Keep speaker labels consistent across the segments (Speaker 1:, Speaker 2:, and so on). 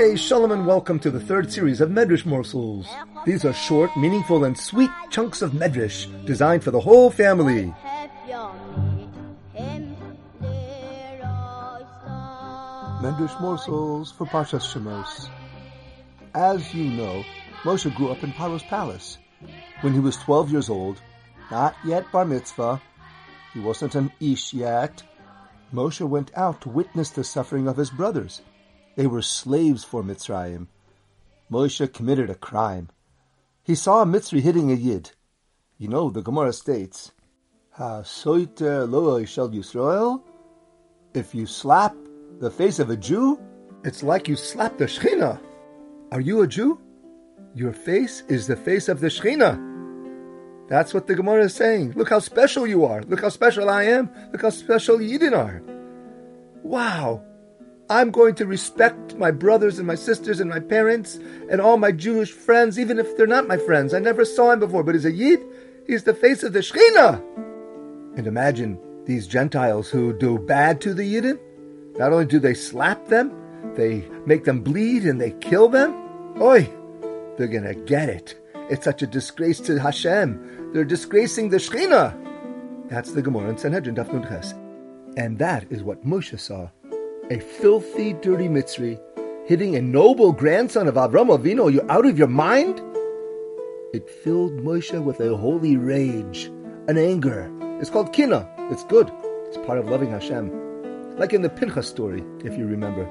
Speaker 1: Hey, Shalom and welcome to the third series of Medrash Morsels. These are short, meaningful, and sweet chunks of Medrash designed for the whole family. Medrash Morsels for Parshas Shemos. As you know, Moshe grew up in Paro's palace. When he was 12 years old, not yet bar mitzvah, he wasn't an ish yet, Moshe went out to witness the suffering of his brothers. They were slaves for Mitzrayim. Moshe committed a crime. He saw a Mitzri hitting a Yid. You know, the Gemara states, Ha soiter lo'oi shel Yisrael? If you slap the face of a Jew, it's like you slap the Shechina. Are you a Jew? Your face is the face of the Shechina. That's what the Gemara is saying. Look how special you are. Look how special I am. Look how special Yidden are. Wow. I'm going to respect my brothers and my sisters and my parents and all my Jewish friends, even if they're not my friends. I never saw him before, but he's a Yid, he's the face of the Shekhinah. And imagine these Gentiles who do bad to the Yidden. Not only do they slap them, they make them bleed and they kill them. Oi, they're going to get it. It's such a disgrace to Hashem. They're disgracing the Shekhinah. That's the Gemara in Sanhedrin, Daf Nun Ches. And that is what Moshe saw. A filthy, dirty Mitzri hitting a noble grandson of Avram Avinu. You're out of your mind? It filled Moshe with a holy rage, an anger. It's called kina. It's good. It's part of loving Hashem. Like in the Pinchas story, if you remember.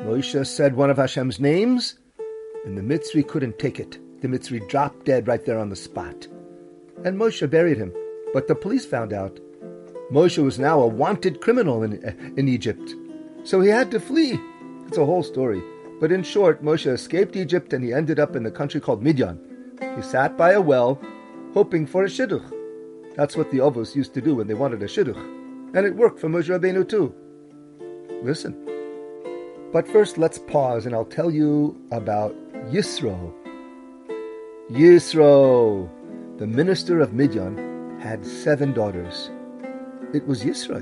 Speaker 1: Moshe said one of Hashem's names, and the Mitzri couldn't take it. The Mitzri dropped dead right there on the spot. And Moshe buried him. But the police found out. Moshe was now a wanted criminal in, in Egypt. So he had to flee. It's a whole story. But in short, Moshe escaped Egypt and he ended up in the country called Midian. He sat by a well, hoping for a shidduch. That's what the Ovos used to do when they wanted a shidduch. And it worked for Moshe Rabbeinu too. Listen. But first, let's pause and I'll tell you about Yisro. Yisro, the minister of Midian, had seven daughters. It was Yisro.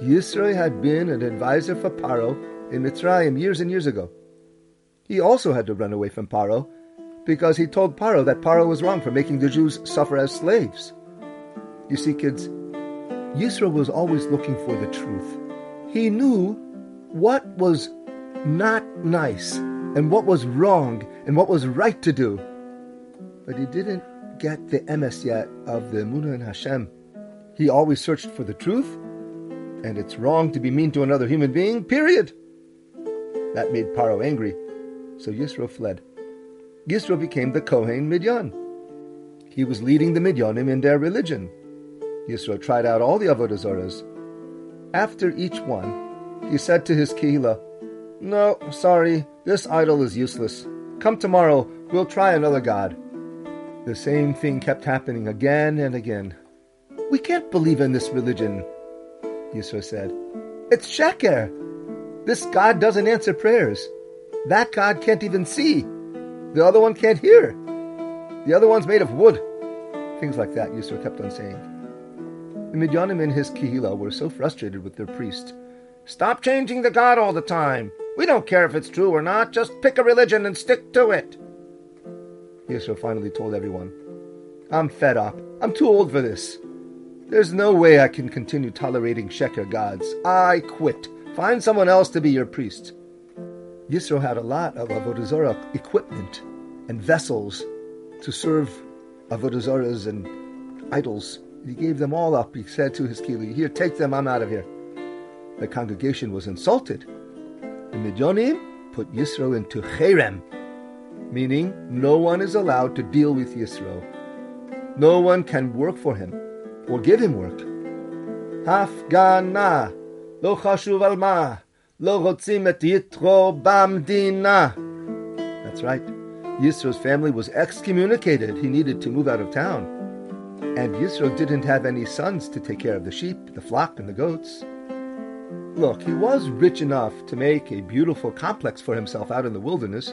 Speaker 1: Yisro had been an advisor for Paro in Mitzrayim years and years ago. He also had to run away from Paro because he told Paro that Paro was wrong for making the Jews suffer as slaves. You see, kids, Yisro was always looking for the truth. He knew what was not nice and what was wrong and what was right to do. But he didn't get the emes yet of the Emunah and Hashem. He always searched for the truth, and it's wrong to be mean to another human being, period. That made Paro angry, so Yisro fled. Yisro became the Kohen Midyan. He was leading the Midyanim in their religion. Yisro tried out all the Avodah. After each one, he said to his Kehillah, No, sorry, this idol is useless. Come tomorrow, we'll try another god. The same thing kept happening again and again. We can't believe in this religion, Yisro said. It's Sheker. This God doesn't answer prayers. That God can't even see. The other one can't hear. The other one's made of wood. Things like that, Yisro kept on saying. The Midyanim and his Kehillah were so frustrated with their priest. Stop changing the God all the time. We don't care if it's true or not. Just pick a religion and stick to it. Yisro finally told everyone, I'm fed up. I'm too old for this. There's no way I can continue tolerating Sheker gods. I quit. Find someone else to be your priest. Yisro had a lot of Avodah Zarah equipment and vessels to serve Avodah Zarahs and idols. He gave them all up. He said to his kili, Here, take them, I'm out of here. The congregation was insulted. The Midyanim put Yisro into Cherem, meaning no one is allowed to deal with Yisro. No one can work for him or give him work. Hafgana, lo chashuv al ma, lo rotzim et yitro bamdina. That's right. Yisro's family was excommunicated. He needed to move out of town. And Yisro didn't have any sons to take care of the sheep, the flock, and the goats. Look, he was rich enough to make a beautiful complex for himself out in the wilderness.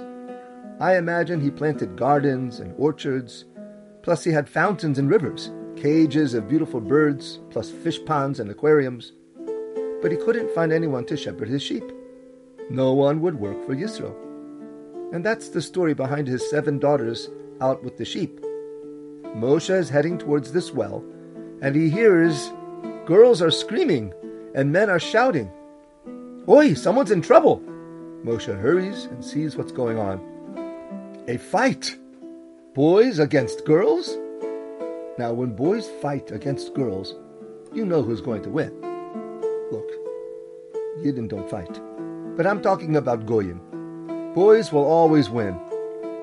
Speaker 1: I imagine he planted gardens and orchards, plus he had fountains and rivers, cages of beautiful birds, plus fish ponds and aquariums. But he couldn't find anyone to shepherd his sheep. no one would work for Yisro. And that's the story behind his seven daughters out with the sheep. Moshe is heading towards this well, and he hears girls are screaming and men are shouting. Oi, someone's in trouble! Moshe hurries and sees what's going on. A fight! Boys against girls? Now, when boys fight against girls, you know who's going to win. Look, Yidden don't fight. But I'm talking about Goyim. Boys will always win.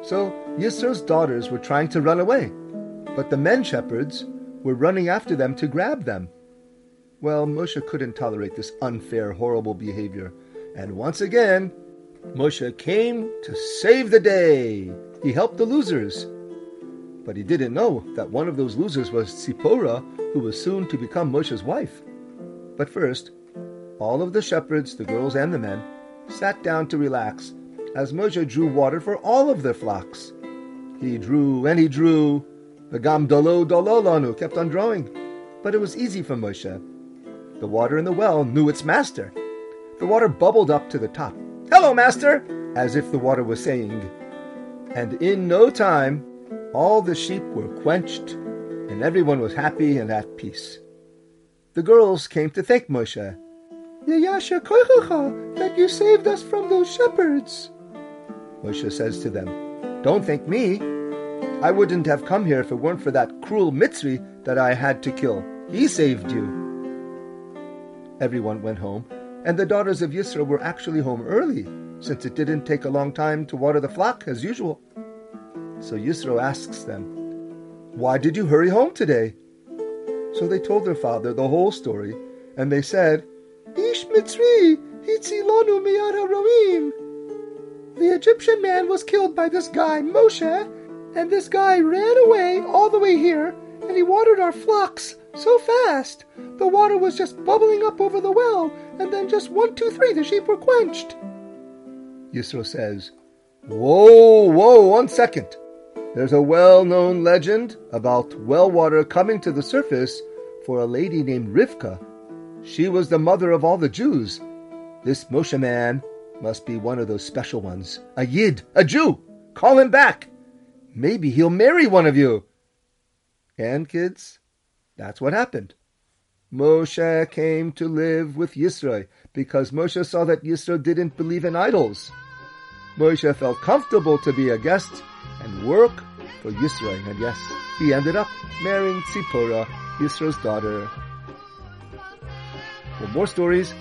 Speaker 1: So Yisro's daughters were trying to run away, but the men shepherds were running after them to grab them. Well, Moshe couldn't tolerate this unfair, horrible behavior, and once again, Moshe came to save the day. He helped the losers. But he didn't know that one of those losers was Tzipporah, who was soon to become Moshe's wife. But first, all of the shepherds, the girls and the men, sat down to relax as Moshe drew water for all of their flocks. He drew and he drew. The Gam Dolo Dololanu kept on drawing. But it was easy for Moshe. The water in the well knew its master. The water bubbled up to the top. Hello, master! As if the water was saying. And in no time, all the sheep were quenched, and everyone was happy and at peace. The girls came to thank Moshe. Yeyasha koichacha, that you saved us from those shepherds. Moshe says to them, Don't thank me. I wouldn't have come here if it weren't for that cruel Mitzri that I had to kill. He saved you. Everyone went home, and the daughters of Yisro were actually home early, since it didn't take a long time to water the flock as usual. So Yisro asks them, Why did you hurry home today? So they told their father the whole story, and they said, Ish Mitzri, Hitzilonu miyad. The Egyptian man was killed by this guy, Moshe, and this guy ran away all the way here, and he watered our flocks so fast. The water was just bubbling up over the well, and then just one, two, three, the sheep were quenched. Yisro says, Whoa, whoa, one second. There's a well known legend about well water coming to the surface for a lady named Rivka. She was the mother of all the Jews. This Moshe man must be one of those special ones. A Yid, a Jew. Call him back. Maybe he'll marry one of you. And kids, that's what happened. Moshe came to live with Yisro because Moshe saw that Yisro didn't believe in idols. Moshe felt comfortable to be a guest and work for Yisro, and yes, he ended up marrying Tzipporah, Yisro's daughter. For more stories,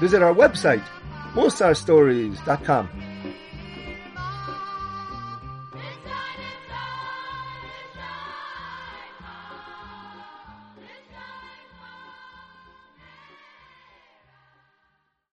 Speaker 1: visit our website, musarstories.com.